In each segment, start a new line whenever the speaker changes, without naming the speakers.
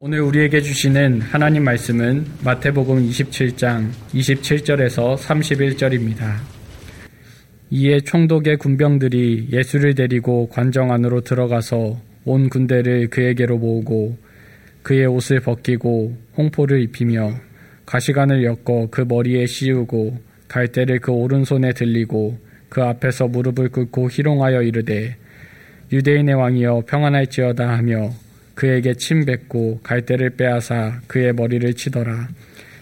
오늘 우리에게 주시는 하나님 말씀은 마태복음 27장 27절에서 31절입니다. 이에 총독의 군병들이 예수를 데리고 관정 안으로 들어가서 온 군대를 그에게로 모으고 그의 옷을 벗기고 홍포를 입히며 가시관을 엮어 그 머리에 씌우고 갈대를 그 오른손에 들리고 그 앞에서 무릎을 꿇고 희롱하여 이르되 유대인의 왕이여 평안할지어다 하며 그에게 침 뱉고 갈대를 빼앗아 그의 머리를 치더라.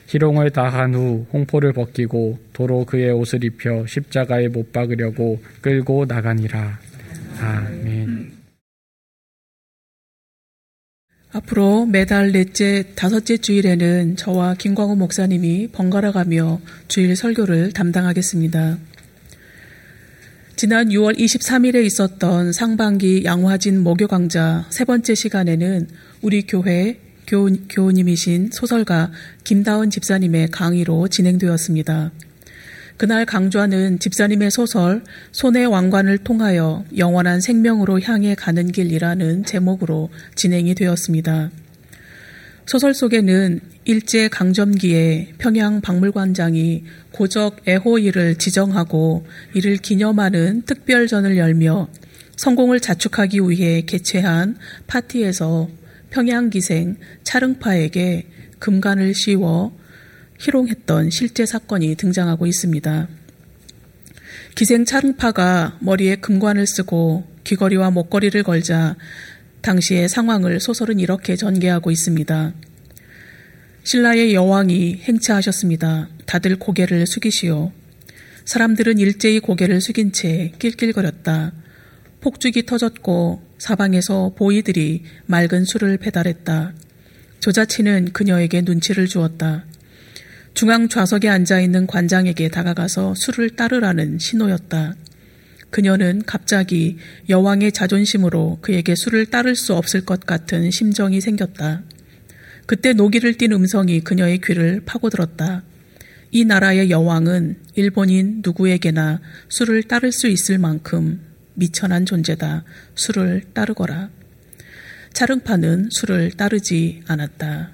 희롱을 다한 후 홍포를 벗기고 도로 그의 옷을 입혀 십자가에 못 박으려고 끌고 나가니라. 아멘.
앞으로 매달 넷째, 다섯째 주일에는 저와 김광호 목사님이 번갈아 가며 주일 설교를 담당하겠습니다. 지난 6월 23일에 있었던 상반기 양화진 목요 강좌 세 번째 시간에는 우리 교회 교, 교우님이신 소설가 김다은 집사님의 강의로 진행되었습니다. 그날 강좌는 집사님의 소설 손의 왕관을 통하여 영원한 생명으로 향해 가는 길이라는 제목으로 진행이 되었습니다. 소설 속에는 일제 강점기에 평양 박물관장이 고적 애호이를 지정하고 이를 기념하는 특별전을 열며 성공을 자축하기 위해 개최한 파티에서 평양 기생 차릉파에게 금관을 씌워 희롱했던 실제 사건이 등장하고 있습니다. 기생 차릉파가 머리에 금관을 쓰고 귀걸이와 목걸이를 걸자 당시의 상황을 소설은 이렇게 전개하고 있습니다. 신라의 여왕이 행차하셨습니다. 다들 고개를 숙이시오. 사람들은 일제히 고개를 숙인 채 낄낄거렸다. 폭죽이 터졌고 사방에서 보이들이 맑은 술을 배달했다. 조자치는 그녀에게 눈치를 주었다. 중앙 좌석에 앉아 있는 관장에게 다가가서 술을 따르라는 신호였다. 그녀는 갑자기 여왕의 자존심으로 그에게 술을 따를 수 없을 것 같은 심정이 생겼다. 그때 노기를 띤 음성이 그녀의 귀를 파고들었다. 이 나라의 여왕은 일본인 누구에게나 술을 따를 수 있을 만큼 미천한 존재다. 술을 따르거라. 차릉파는 술을 따르지 않았다.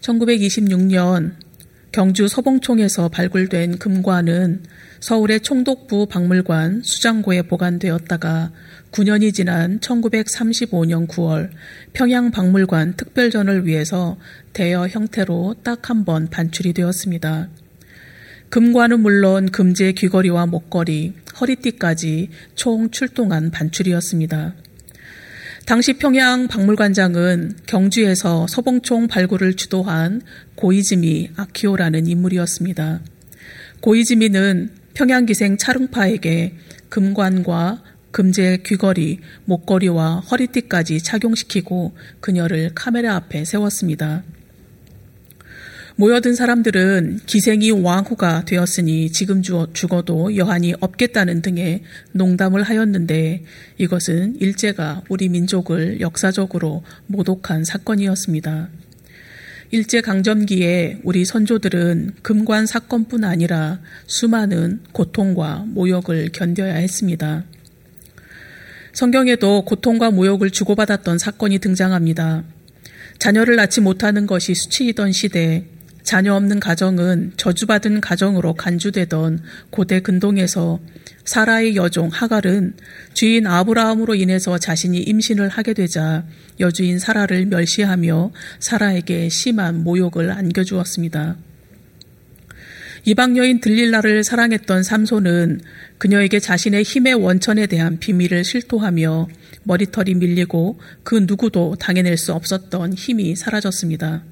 1926년 경주 서봉총에서 발굴된 금관은 서울의 총독부 박물관 수장고에 보관되었다가 9년이 지난 1935년 9월 평양 박물관 특별전을 위해서 대여 형태로 딱 한 번 반출이 되었습니다. 금관은 물론 금제 귀걸이와 목걸이, 허리띠까지 총 출동한 반출이었습니다. 당시 평양 박물관장은 경주에서 서봉총 발굴을 주도한 고이즈미 아키오라는 인물이었습니다. 고이즈미는 평양기생 차릉파에게 금관과 금제 귀걸이, 목걸이와 허리띠까지 착용시키고 그녀를 카메라 앞에 세웠습니다. 모여든 사람들은 기생이 왕후가 되었으니 지금 죽어도 여한이 없겠다는 등의 농담을 하였는데 이것은 일제가 우리 민족을 역사적으로 모독한 사건이었습니다. 일제 강점기에 우리 선조들은 금관 사건뿐 아니라 수많은 고통과 모욕을 견뎌야 했습니다. 성경에도 고통과 모욕을 주고받았던 사건이 등장합니다. 자녀를 낳지 못하는 것이 수치이던 시대, 자녀 없는 가정은 저주받은 가정으로 간주되던 고대 근동에서 사라의 여종 하갈은 주인 아브라함으로 인해서 자신이 임신을 하게 되자 여주인 사라를 멸시하며 사라에게 심한 모욕을 안겨주었습니다. 이방 여인 들릴라를 사랑했던 삼손은 그녀에게 자신의 힘의 원천에 대한 비밀을 실토하며 머리털이 밀리고 그 누구도 당해낼 수 없었던 힘이 사라졌습니다.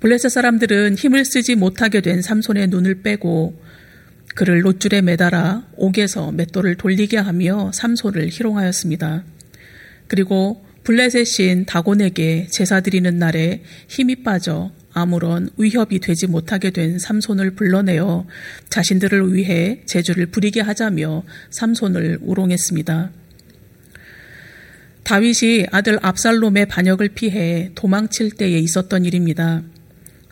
블레셋 사람들은 힘을 쓰지 못하게 된 삼손의 눈을 빼고 그를 노줄에 매달아 옥에서 맷돌을 돌리게 하며 삼손을 희롱하였습니다. 그리고 블레셋 신 다곤에게 제사 드리는 날에 힘이 빠져 아무런 위협이 되지 못하게 된 삼손을 불러내어 자신들을 위해 제주를 부리게 하자며 삼손을 우롱했습니다. 다윗이 아들 압살롬의 반역을 피해 도망칠 때에 있었던 일입니다.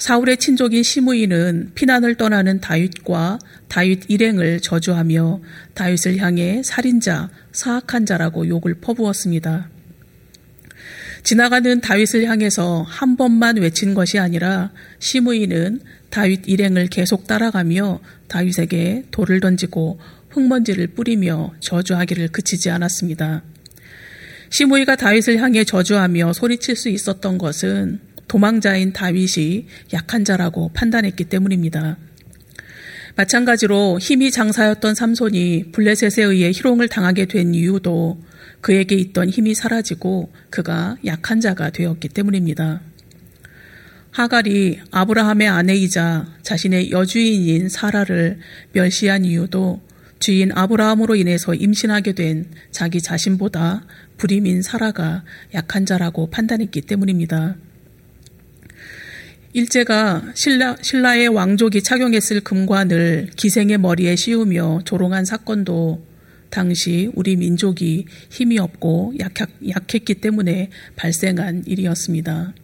사울의 친족인 시므이는 피난을 떠나는 다윗과 다윗 일행을 저주하며 다윗을 향해 살인자, 사악한 자라고 욕을 퍼부었습니다. 지나가는 다윗을 향해서 한 번만 외친 것이 아니라 시므이는 다윗 일행을 계속 따라가며 다윗에게 돌을 던지고 흙먼지를 뿌리며 저주하기를 그치지 않았습니다. 시므이가 다윗을 향해 저주하며 소리칠 수 있었던 것은 도망자인 다윗이 약한 자라고 판단했기 때문입니다. 마찬가지로 힘이 장사였던 삼손이 블레셋에 의해 희롱을 당하게 된 이유도 그에게 있던 힘이 사라지고 그가 약한 자가 되었기 때문입니다. 하갈이 아브라함의 아내이자 자신의 여주인인 사라를 멸시한 이유도 주인 아브라함으로 인해서 임신하게 된 자기 자신보다 불임인 사라가 약한 자라고 판단했기 때문입니다. 일제가 신라, 신라의 왕족이 착용했을 금관을 기생의 머리에 씌우며 조롱한 사건도 당시 우리 민족이 힘이 없고 약했, 약했기 때문에 발생한 일이었습니다.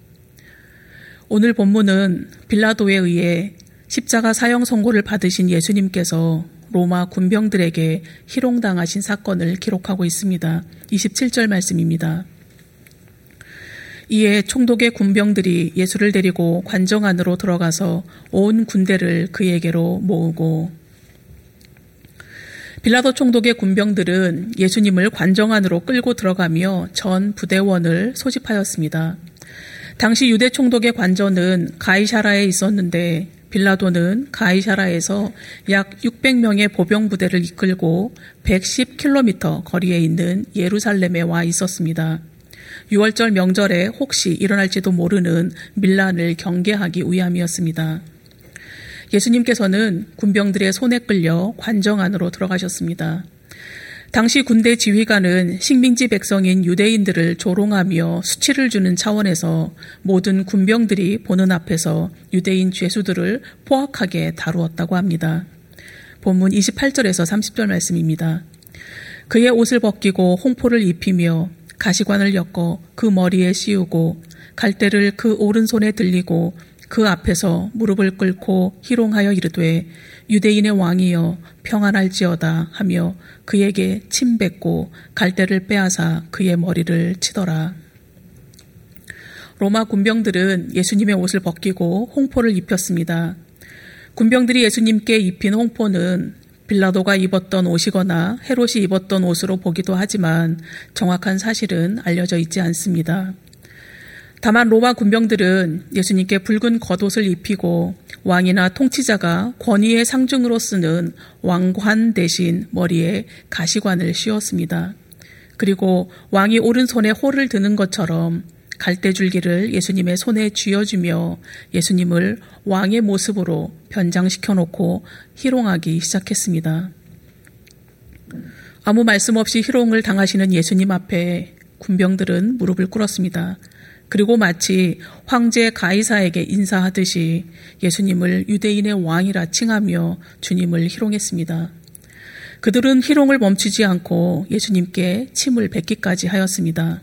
오늘 본문은 빌라도에 의해 십자가 사형 선고를 받으신 예수님께서 로마 군병들에게 희롱당하신 사건을 기록하고 있습니다. 27절 말씀입니다. 이에 총독의 군병들이 예수를 데리고 관정 안으로 들어가서 온 군대를 그에게로 모으고 빌라도 총독의 군병들은 예수님을 관정 안으로 끌고 들어가며 전 부대원을 소집하였습니다. 당시 유대 총독의 관전은 가이샤라에 있었는데 빌라도는 가이샤라에서 약 600명의 보병 부대를 이끌고 110km 거리에 있는 예루살렘에 와 있었습니다. 6월절 명절에 혹시 일어날지도 모르는 밀란을 경계하기 위함이었습니다. 예수님께서는 군병들의 손에 끌려 관정 안으로 들어가셨습니다. 당시 군대 지휘관은 식민지 백성인 유대인들을 조롱하며 수치를 주는 차원에서 모든 군병들이 보는 앞에서 유대인 죄수들을 포악하게 다루었다고 합니다. 본문 28절에서 30절 말씀입니다. 그의 옷을 벗기고 홍포를 입히며 가시관을 엮어 그 머리에 씌우고 갈대를 그 오른손에 들리고 그 앞에서 무릎을 꿇고 희롱하여 이르되 유대인의 왕이여 평안할지어다 하며 그에게 침 뱉고 갈대를 빼앗아 그의 머리를 치더라. 로마 군병들은 예수님의 옷을 벗기고 홍포를 입혔습니다. 군병들이 예수님께 입힌 홍포는 빌라도가 입었던 옷이거나 헤롯이 입었던 옷으로 보기도 하지만 정확한 사실은 알려져 있지 않습니다. 다만 로마 군병들은 예수님께 붉은 겉옷을 입히고 왕이나 통치자가 권위의 상징으로 쓰는 왕관 대신 머리에 가시관을 씌웠습니다. 그리고 왕이 오른손에 홀을 드는 것처럼 갈대줄기를 예수님의 손에 쥐어주며 예수님을 왕의 모습으로 변장시켜 놓고 희롱하기 시작했습니다. 아무 말씀 없이 희롱을 당하시는 예수님 앞에 군병들은 무릎을 꿇었습니다. 그리고 마치 황제 가이사에게 인사하듯이 예수님을 유대인의 왕이라 칭하며 주님을 희롱했습니다. 그들은 희롱을 멈추지 않고 예수님께 침을 뱉기까지 하였습니다.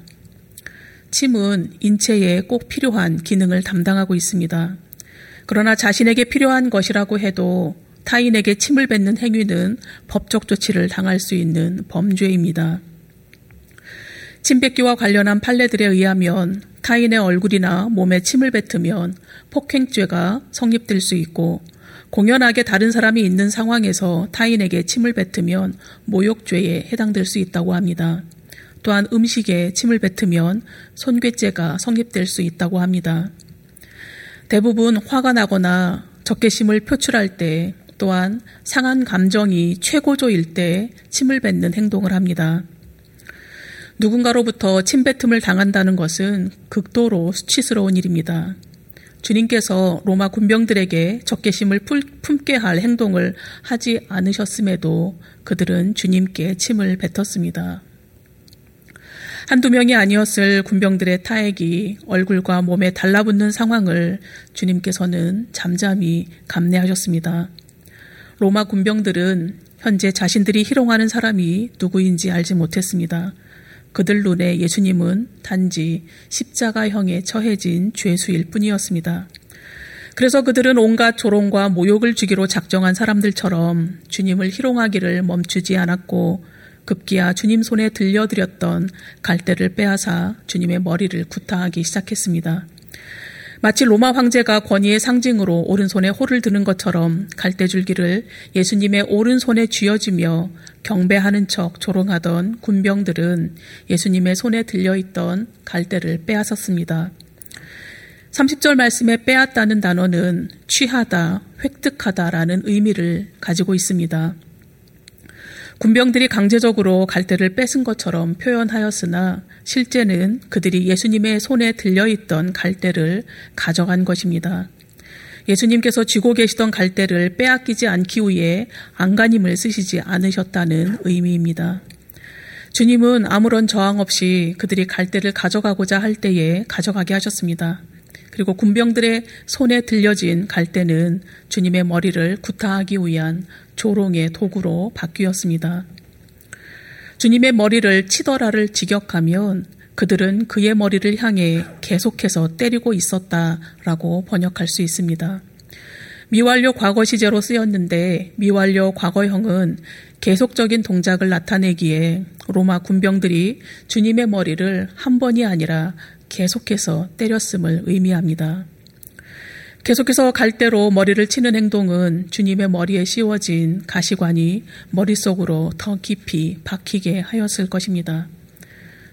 침은 인체에 꼭 필요한 기능을 담당하고 있습니다. 그러나 자신에게 필요한 것이라고 해도 타인에게 침을 뱉는 행위는 법적 조치를 당할 수 있는 범죄입니다. 침뱉기와 관련한 판례들에 의하면 타인의 얼굴이나 몸에 침을 뱉으면 폭행죄가 성립될 수 있고 공연하게 다른 사람이 있는 상황에서 타인에게 침을 뱉으면 모욕죄에 해당될 수 있다고 합니다. 또한 음식에 침을 뱉으면 손괴죄가 성립될 수 있다고 합니다. 대부분 화가 나거나 적개심을 표출할 때 또한 상한 감정이 최고조일 때 침을 뱉는 행동을 합니다. 누군가로부터 침뱉음을 당한다는 것은 극도로 수치스러운 일입니다. 주님께서 로마 군병들에게 적개심을 품게 할 행동을 하지 않으셨음에도 그들은 주님께 침을 뱉었습니다. 한두 명이 아니었을 군병들의 타액이 얼굴과 몸에 달라붙는 상황을 주님께서는 잠잠히 감내하셨습니다. 로마 군병들은 현재 자신들이 희롱하는 사람이 누구인지 알지 못했습니다. 그들 눈에 예수님은 단지 십자가형에 처해진 죄수일 뿐이었습니다. 그래서 그들은 온갖 조롱과 모욕을 주기로 작정한 사람들처럼 주님을 희롱하기를 멈추지 않았고 급기야 주님 손에 들려드렸던 갈대를 빼앗아 주님의 머리를 구타하기 시작했습니다. 마치 로마 황제가 권위의 상징으로 오른손에 홀을 드는 것처럼 갈대줄기를 예수님의 오른손에 쥐어주며 경배하는 척 조롱하던 군병들은 예수님의 손에 들려있던 갈대를 빼앗았습니다. 30절 말씀에 빼앗다는 단어는 취하다, 획득하다라는 의미를 가지고 있습니다. 군병들이 강제적으로 갈대를 뺏은 것처럼 표현하였으나 실제는 그들이 예수님의 손에 들려있던 갈대를 가져간 것입니다. 예수님께서 쥐고 계시던 갈대를 빼앗기지 않기 위해 안간힘을 쓰시지 않으셨다는 의미입니다. 주님은 아무런 저항 없이 그들이 갈대를 가져가고자 할 때에 가져가게 하셨습니다. 그리고 군병들의 손에 들려진 갈대는 주님의 머리를 구타하기 위한 조롱의 도구로 바뀌었습니다. 주님의 머리를 치더라를 직역하면 그들은 그의 머리를 향해 계속해서 때리고 있었다라고 번역할 수 있습니다. 미완료 과거 시제로 쓰였는데 미완료 과거형은 계속적인 동작을 나타내기에 로마 군병들이 주님의 머리를 한 번이 아니라 계속해서 때렸음을 의미합니다. 계속해서 갈대로 머리를 치는 행동은 주님의 머리에 씌워진 가시관이 머릿속으로 더 깊이 박히게 하였을 것입니다.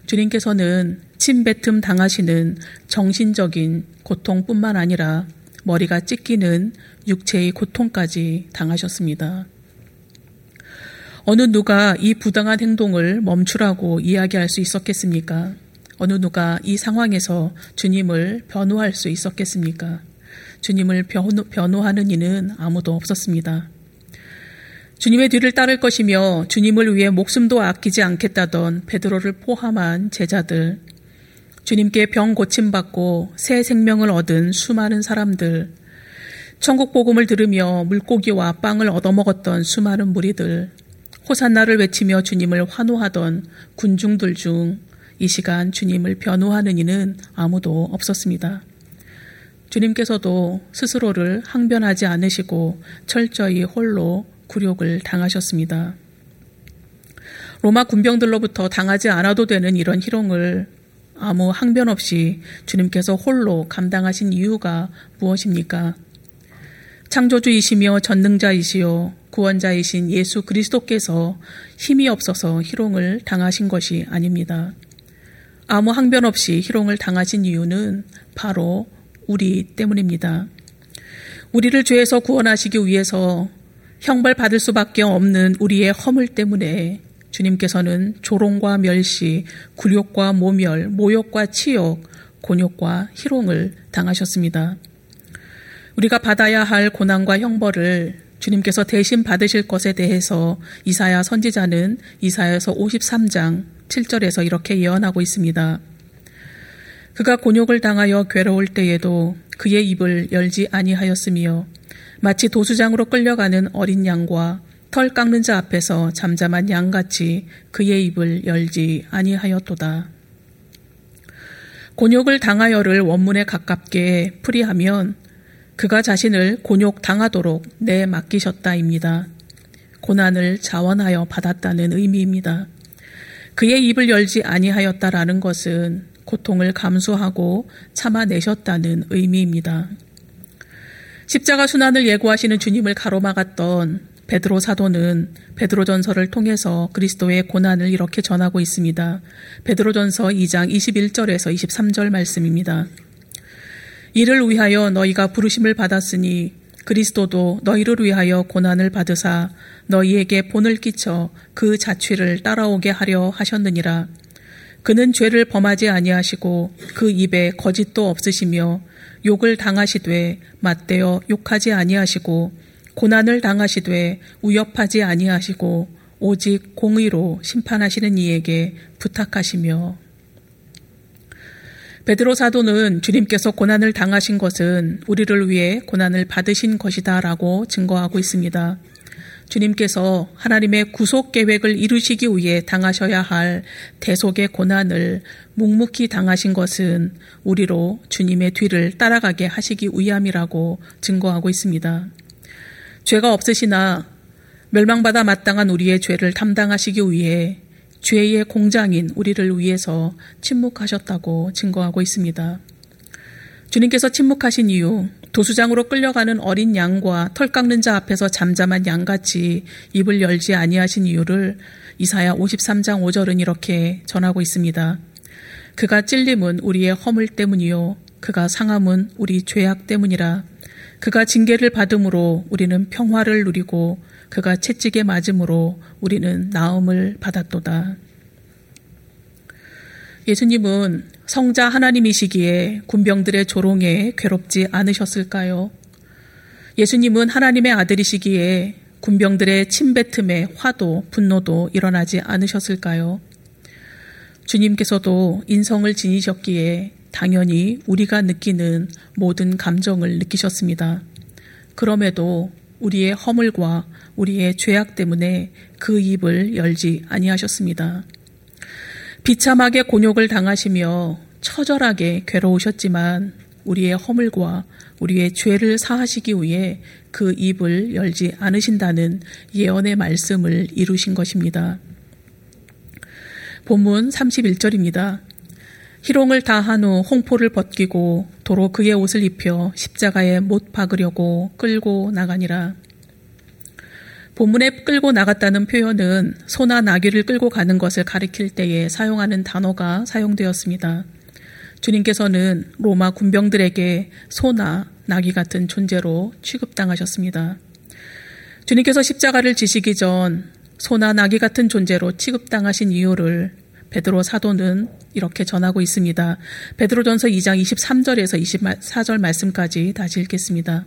주님께서는 침뱉음 당하시는 정신적인 고통뿐만 아니라 머리가 찢기는 육체의 고통까지 당하셨습니다. 어느 누가 이 부당한 행동을 멈추라고 이야기할 수 있었겠습니까? 어느 누가 이 상황에서 주님을 변호할 수 있었겠습니까? 주님을 변호, 하는 이는 아무도 없었습니다. 주님의 뒤를 따를 것이며 주님을 위해 목숨도 아끼지 않겠다던 베드로를 포함한 제자들, 주님께 병 고침받고 새 생명을 얻은 수많은 사람들, 천국 복음을 들으며 물고기와 빵을 얻어먹었던 수많은 무리들, 호산나를 외치며 주님을 환호하던 군중들 중 이 시간 주님을 변호하는 이는 아무도 없었습니다. 주님께서도 스스로를 항변하지 않으시고 철저히 홀로 굴욕을 당하셨습니다. 로마 군병들로부터 당하지 않아도 되는 이런 희롱을 아무 항변 없이 주님께서 홀로 감당하신 이유가 무엇입니까? 창조주이시며 전능자이시요 구원자이신 예수 그리스도께서 힘이 없어서 희롱을 당하신 것이 아닙니다. 아무 항변 없이 희롱을 당하신 이유는 바로 우리 때문입니다. 우리를 죄에서 구원하시기 위해서 형벌 받을 수밖에 없는 우리의 허물 때문에 주님께서는 조롱과 멸시, 굴욕과 모멸, 모욕과 치욕, 곤욕과 희롱을 당하셨습니다. 우리가 받아야 할 고난과 형벌을 주님께서 대신 받으실 것에 대해서 이사야 선지자는 이사야서 53장 7절에서 이렇게 예언하고 있습니다. 그가 곤욕을 당하여 괴로울 때에도 그의 입을 열지 아니하였으며 마치 도수장으로 끌려가는 어린 양과 털 깎는 자 앞에서 잠잠한 양같이 그의 입을 열지 아니하였도다. 곤욕을 당하여를 원문에 가깝게 풀이하면 그가 자신을 곤욕 당하도록 내 맡기셨다입니다. 고난을 자원하여 받았다는 의미입니다. 그의 입을 열지 아니하였다라는 것은 고통을 감수하고 참아내셨다는 의미입니다. 십자가 순환을 예고하시는 주님을 가로막았던 베드로 사도는 베드로전서를 통해서 그리스도의 고난을 이렇게 전하고 있습니다. 베드로전서 2장 21절에서 23절 말씀입니다. 이를 위하여 너희가 부르심을 받았으니 그리스도도 너희를 위하여 고난을 받으사 너희에게 본을 끼쳐 그 자취를 따라오게 하려 하셨느니라. 그는 죄를 범하지 아니하시고 그 입에 거짓도 없으시며 욕을 당하시되 맞대어 욕하지 아니하시고 고난을 당하시되 우협하지 아니하시고 오직 공의로 심판하시는 이에게 부탁하시며 베드로 사도는 주님께서 고난을 당하신 것은 우리를 위해 고난을 받으신 것이다라고 증거하고 있습니다. 주님께서 하나님의 구속 계획을 이루시기 위해 당하셔야 할 대속의 고난을 묵묵히 당하신 것은 우리로 주님의 뒤를 따라가게 하시기 위함이라고 증거하고 있습니다. 죄가 없으시나 멸망받아 마땅한 우리의 죄를 담당하시기 위해 죄의 공장인 우리를 위해서 침묵하셨다고 증거하고 있습니다. 주님께서 침묵하신 이유, 도수장으로 끌려가는 어린 양과 털 깎는 자 앞에서 잠잠한 양같이 입을 열지 아니하신 이유를 이사야 53장 5절은 이렇게 전하고 있습니다. 그가 찔림은 우리의 허물 때문이요 그가 상함은 우리 죄악 때문이라 그가 징계를 받음으로 우리는 평화를 누리고 그가 채찍에 맞음으로 우리는 나음을 받았도다. 예수님은 성자 하나님이시기에 군병들의 조롱에 괴롭지 않으셨을까요? 예수님은 하나님의 아들이시기에 군병들의 침뱉음에 화도 분노도 일어나지 않으셨을까요? 주님께서도 인성을 지니셨기에 당연히 우리가 느끼는 모든 감정을 느끼셨습니다. 그럼에도 우리의 허물과 우리의 죄악 때문에 그 입을 열지 아니하셨습니다. 비참하게 곤욕을 당하시며 처절하게 괴로우셨지만 우리의 허물과 우리의 죄를 사하시기 위해 그 입을 열지 않으신다는 예언의 말씀을 이루신 것입니다. 본문 31절입니다. 희롱을 다한 후 홍포를 벗기고 도로 그의 옷을 입혀 십자가에 못 박으려고 끌고 나가니라. 본문에 끌고 나갔다는 표현은 소나 나귀를 끌고 가는 것을 가리킬 때에 사용하는 단어가 사용되었습니다. 주님께서는 로마 군병들에게 소나 나귀 같은 존재로 취급당하셨습니다. 주님께서 십자가를 지시기 전 소나 나귀 같은 존재로 취급당하신 이유를 베드로 사도는 이렇게 전하고 있습니다. 베드로전서 2장 23절에서 24절 말씀까지 다시 읽겠습니다.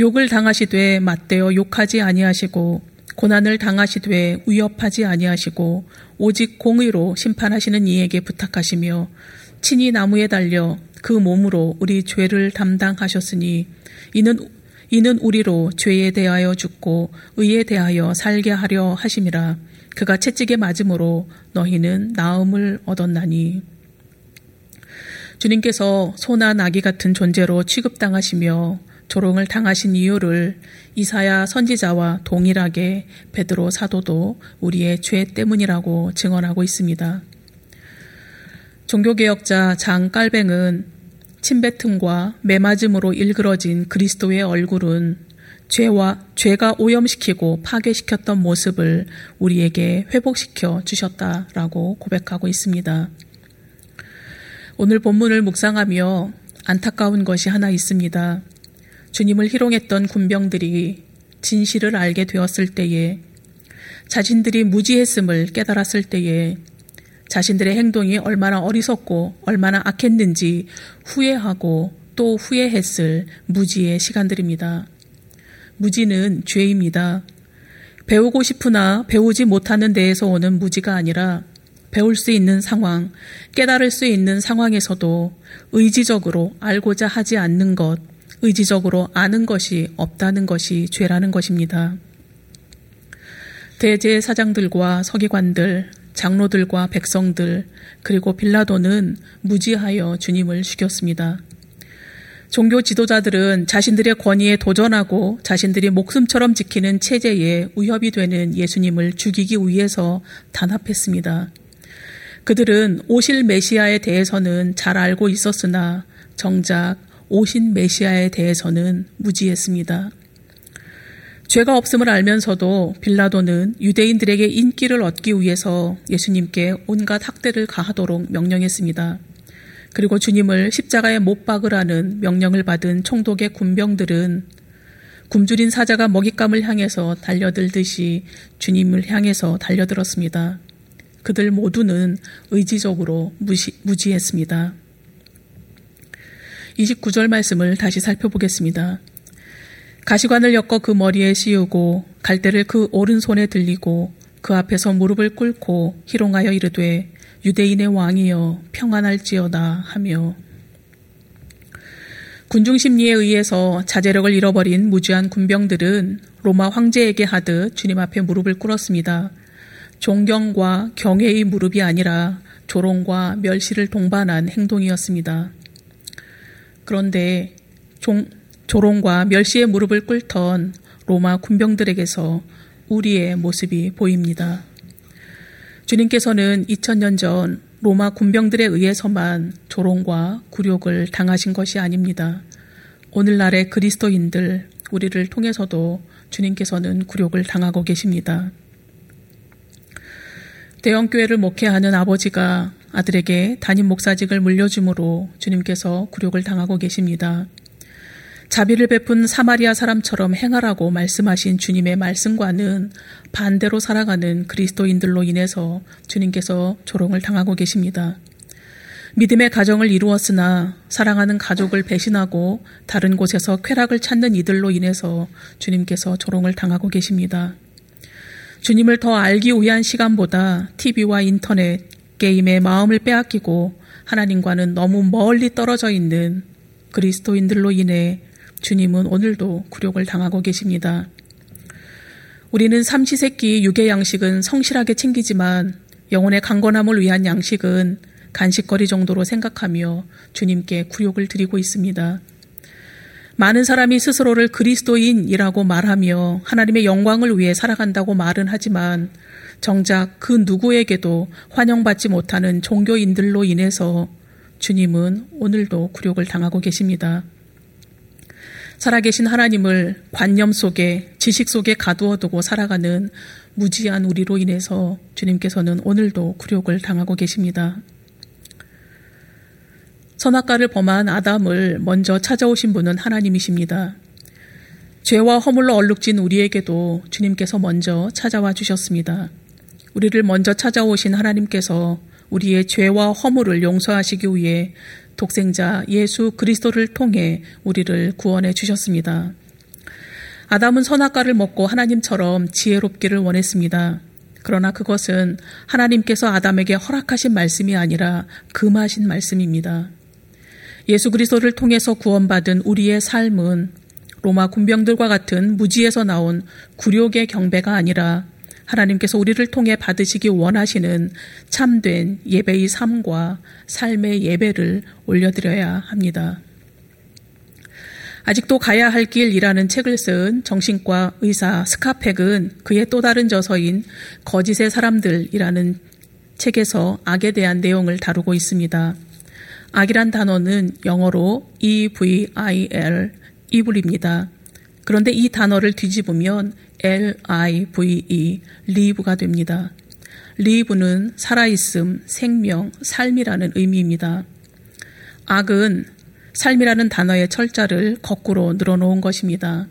욕을 당하시되 맞대어 욕하지 아니하시고 고난을 당하시되 위협하지 아니하시고 오직 공의로 심판하시는 이에게 부탁하시며 친히 나무에 달려 그 몸으로 우리 죄를 담당하셨으니 이는 이는 우리로 죄에 대하여 죽고 의에 대하여 살게 하려 하심이라 그가 채찍에 맞음으로 너희는 나음을 얻었나니 주님께서 소나 나귀 같은 존재로 취급당하시며 조롱을 당하신 이유를 이사야 선지자와 동일하게 베드로 사도도 우리의 죄 때문이라고 증언하고 있습니다. 종교개혁자 장 깔뱅은 침뱉음과 매맞음으로 일그러진 그리스도의 얼굴은 죄와 죄가 오염시키고 파괴시켰던 모습을 우리에게 회복시켜 주셨다라고 고백하고 있습니다. 오늘 본문을 묵상하며 안타까운 것이 하나 있습니다. 주님을 희롱했던 군병들이 진실을 알게 되었을 때에 자신들이 무지했음을 깨달았을 때에 자신들의 행동이 얼마나 어리석고 얼마나 악했는지 후회하고 또 후회했을 무지의 시간들입니다. 무지는 죄입니다. 배우고 싶으나 배우지 못하는 데에서 오는 무지가 아니라 배울 수 있는 상황, 깨달을 수 있는 상황에서도 의지적으로 알고자 하지 않는 것, 의지적으로 아는 것이 없다는 것이 죄라는 것입니다. 대제 사장들과 서기관들, 장로들과 백성들, 그리고 빌라도는 무지하여 주님을 죽였습니다. 종교 지도자들은 자신들의 권위에 도전하고 자신들이 목숨처럼 지키는 체제에 위협이 되는 예수님을 죽이기 위해서 단합했습니다. 그들은 오실 메시아에 대해서는 잘 알고 있었으나 정작 오신 메시아에 대해서는 무지했습니다. 죄가 없음을 알면서도 빌라도는 유대인들에게 인기를 얻기 위해서 예수님께 온갖 학대를 가하도록 명령했습니다. 그리고 주님을 십자가에 못 박으라는 명령을 받은 총독의 군병들은 굶주린 사자가 먹잇감을 향해서 달려들듯이 주님을 향해서 달려들었습니다. 그들 모두는 의지적으로 무시, 무지했습니다. 29절 말씀을 다시 살펴보겠습니다. 가시관을 엮어 그 머리에 씌우고 갈대를 그 오른손에 들리고 그 앞에서 무릎을 꿇고 희롱하여 이르되 유대인의 왕이여 평안할지어다 하며 군중 심리에 의해서 자제력을 잃어버린 무지한 군병들은 로마 황제에게 하듯 주님 앞에 무릎을 꿇었습니다. 존경과 경외의 무릎이 아니라 조롱과 멸시를 동반한 행동이었습니다. 그런데 종, 조롱과 멸시의 무릎을 꿇던 로마 군병들에게서 우리의 모습이 보입니다. 주님께서는 2000년 전 로마 군병들에 의해서만 조롱과 굴욕을 당하신 것이 아닙니다. 오늘날의 그리스도인들, 우리를 통해서도 주님께서는 굴욕을 당하고 계십니다. 대형교회를 목회하는 아버지가 아들에게 담임 목사직을 물려주므로 주님께서 굴욕을 당하고 계십니다. 자비를 베푼 사마리아 사람처럼 행하라고 말씀하신 주님의 말씀과는 반대로 살아가는 그리스도인들로 인해서 주님께서 조롱을 당하고 계십니다. 믿음의 가정을 이루었으나 사랑하는 가족을 배신하고 다른 곳에서 쾌락을 찾는 이들로 인해서 주님께서 조롱을 당하고 계십니다. 주님을 더 알기 위한 시간보다 TV와 인터넷, 게임에 마음을 빼앗기고 하나님과는 너무 멀리 떨어져 있는 그리스도인들로 인해 주님은 오늘도 굴욕을 당하고 계십니다. 우리는 삼시세끼 육의 양식은 성실하게 챙기지만 영혼의 강건함을 위한 양식은 간식거리 정도로 생각하며 주님께 굴욕을 드리고 있습니다. 많은 사람이 스스로를 그리스도인이라고 말하며 하나님의 영광을 위해 살아간다고 말은 하지만 정작 그 누구에게도 환영받지 못하는 종교인들로 인해서 주님은 오늘도 굴욕을 당하고 계십니다. 살아계신 하나님을 관념 속에 지식 속에 가두어두고 살아가는 무지한 우리로 인해서 주님께서는 오늘도 굴욕을 당하고 계십니다. 선악과를 범한 아담을 먼저 찾아오신 분은 하나님이십니다. 죄와 허물로 얼룩진 우리에게도 주님께서 먼저 찾아와 주셨습니다. 우리를 먼저 찾아오신 하나님께서 우리의 죄와 허물을 용서하시기 위해 독생자 예수 그리스도를 통해 우리를 구원해 주셨습니다. 아담은 선악과를 먹고 하나님처럼 지혜롭기를 원했습니다. 그러나 그것은 하나님께서 아담에게 허락하신 말씀이 아니라 금하신 말씀입니다. 예수 그리스도를 통해서 구원받은 우리의 삶은 로마 군병들과 같은 무지에서 나온 굴욕의 경배가 아니라 하나님께서 우리를 통해 받으시기 원하시는 참된 예배의 삶과 삶의 예배를 올려드려야 합니다. 아직도 가야 할 길이라는 책을 쓴 정신과 의사 스카펙은 그의 또 다른 저서인 거짓의 사람들이라는 책에서 악에 대한 내용을 다루고 있습니다. 악이란 단어는 영어로 EVIL, 이불입니다. 그런데 이 단어를 뒤집으면 L-I-V-E, live가 됩니다. live는 살아있음, 생명, 삶이라는 의미입니다. 악은 삶이라는 단어의 철자를 거꾸로 늘어놓은 것입니다.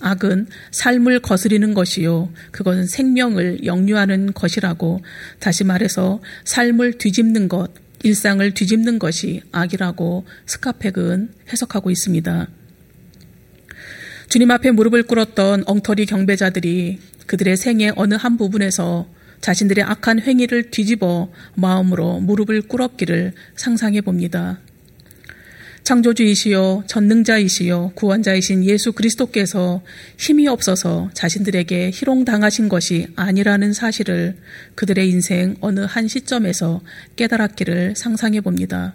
악은 삶을 거스리는 것이요. 그것은 생명을 역류하는 것이라고 다시 말해서 삶을 뒤집는 것, 일상을 뒤집는 것이 악이라고 스카펙은 해석하고 있습니다. 주님 앞에 무릎을 꿇었던 엉터리 경배자들이 그들의 생의 어느 한 부분에서 자신들의 악한 행위를 뒤집어 마음으로 무릎을 꿇었기를 상상해 봅니다. 창조주이시요, 전능자이시요, 구원자이신 예수 그리스도께서 힘이 없어서 자신들에게 희롱당하신 것이 아니라는 사실을 그들의 인생 어느 한 시점에서 깨달았기를 상상해 봅니다.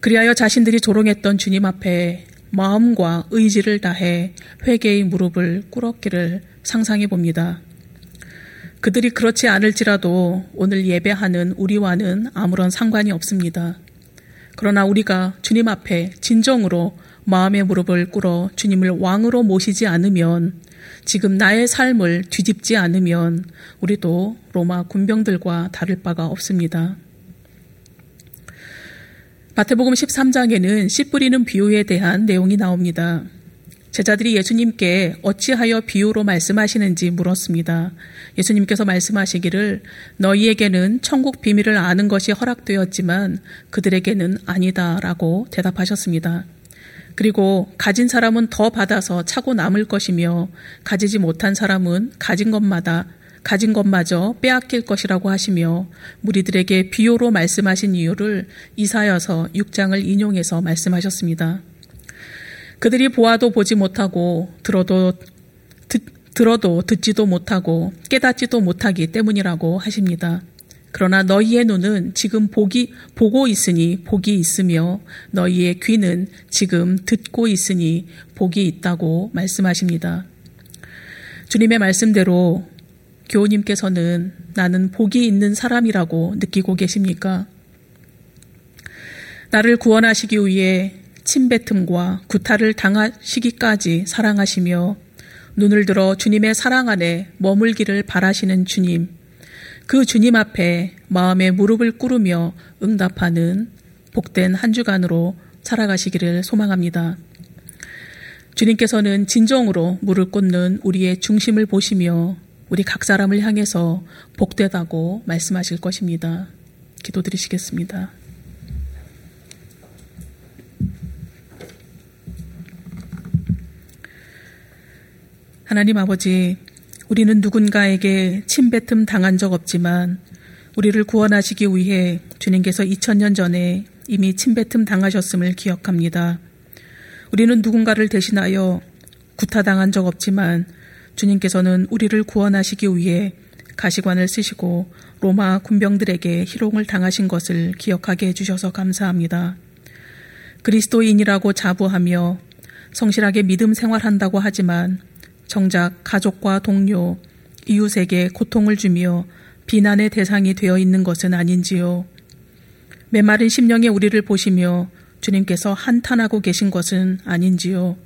그리하여 자신들이 조롱했던 주님 앞에 마음과 의지를 다해 회개의 무릎을 꿇었기를 상상해 봅니다. 그들이 그렇지 않을지라도 오늘 예배하는 우리와는 아무런 상관이 없습니다. 그러나 우리가 주님 앞에 진정으로 마음의 무릎을 꿇어 주님을 왕으로 모시지 않으면 지금 나의 삶을 뒤집지 않으면 우리도 로마 군병들과 다를 바가 없습니다. 마태복음 13장에는 씨 뿌리는 비유에 대한 내용이 나옵니다. 제자들이 예수님께 어찌하여 비유로 말씀하시는지 물었습니다. 예수님께서 말씀하시기를 너희에게는 천국 비밀을 아는 것이 허락되었지만 그들에게는 아니다라고 대답하셨습니다. 그리고 가진 사람은 더 받아서 차고 남을 것이며 가지지 못한 사람은 가진 것마다 가진 것마저 빼앗길 것이라고 하시며 무리들에게 비유로 말씀하신 이유를 이사여서 6장을 인용해서 말씀하셨습니다. 그들이 보아도 보지 못하고 들어도 듣, 들어도 듣지도 못하고 깨닫지도 못하기 때문이라고 하십니다. 그러나 너희의 눈은 지금 보기, 보고 있으니 복이 있으며 너희의 귀는 지금 듣고 있으니 복이 있다고 말씀하십니다. 주님의 말씀대로 교우님께서는 나는 복이 있는 사람이라고 느끼고 계십니까? 나를 구원하시기 위해 침뱉음과 구타를 당하시기까지 사랑하시며 눈을 들어 주님의 사랑 안에 머물기를 바라시는 주님. 그 주님 앞에 마음의 무릎을 꿇으며 응답하는 복된 한 주간으로 살아가시기를 소망합니다. 주님께서는 진정으로 무릎 꿇는 우리의 중심을 보시며 우리 각 사람을 향해서 복되다고 말씀하실 것입니다. 기도드리시겠습니다. 하나님 아버지, 우리는 누군가에게 침뱉음 당한 적 없지만 우리를 구원하시기 위해 주님께서 2000년 전에 이미 침뱉음 당하셨음을 기억합니다. 우리는 누군가를 대신하여 구타당한 적 없지만 주님께서는 우리를 구원하시기 위해 가시관을 쓰시고 로마 군병들에게 희롱을 당하신 것을 기억하게 해주셔서 감사합니다. 그리스도인이라고 자부하며 성실하게 믿음 생활한다고 하지만 정작 가족과 동료, 이웃에게 고통을 주며 비난의 대상이 되어 있는 것은 아닌지요. 메마른 심령의 우리를 보시며 주님께서 한탄하고 계신 것은 아닌지요.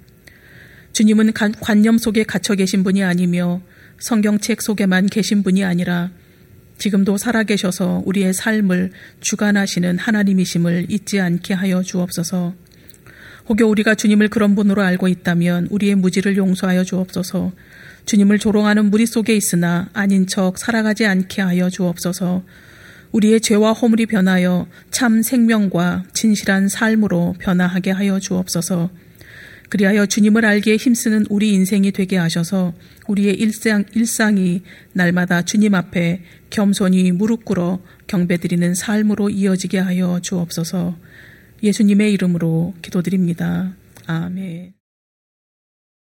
주님은 관념 속에 갇혀 계신 분이 아니며 성경책 속에만 계신 분이 아니라 지금도 살아계셔서 우리의 삶을 주관하시는 하나님이심을 잊지 않게 하여 주옵소서. 혹여 우리가 주님을 그런 분으로 알고 있다면 우리의 무지를 용서하여 주옵소서. 주님을 조롱하는 무리 속에 있으나 아닌 척 살아가지 않게 하여 주옵소서. 우리의 죄와 허물이 변하여 참 생명과 진실한 삶으로 변화하게 하여 주옵소서. 그리하여 주님을 알기에 힘쓰는 우리 인생이 되게 하셔서 우리의 일상, 일상이 날마다 주님 앞에 겸손히 무릎 꿇어 경배드리는 삶으로 이어지게 하여 주옵소서. 예수님의 이름으로 기도드립니다. 아멘.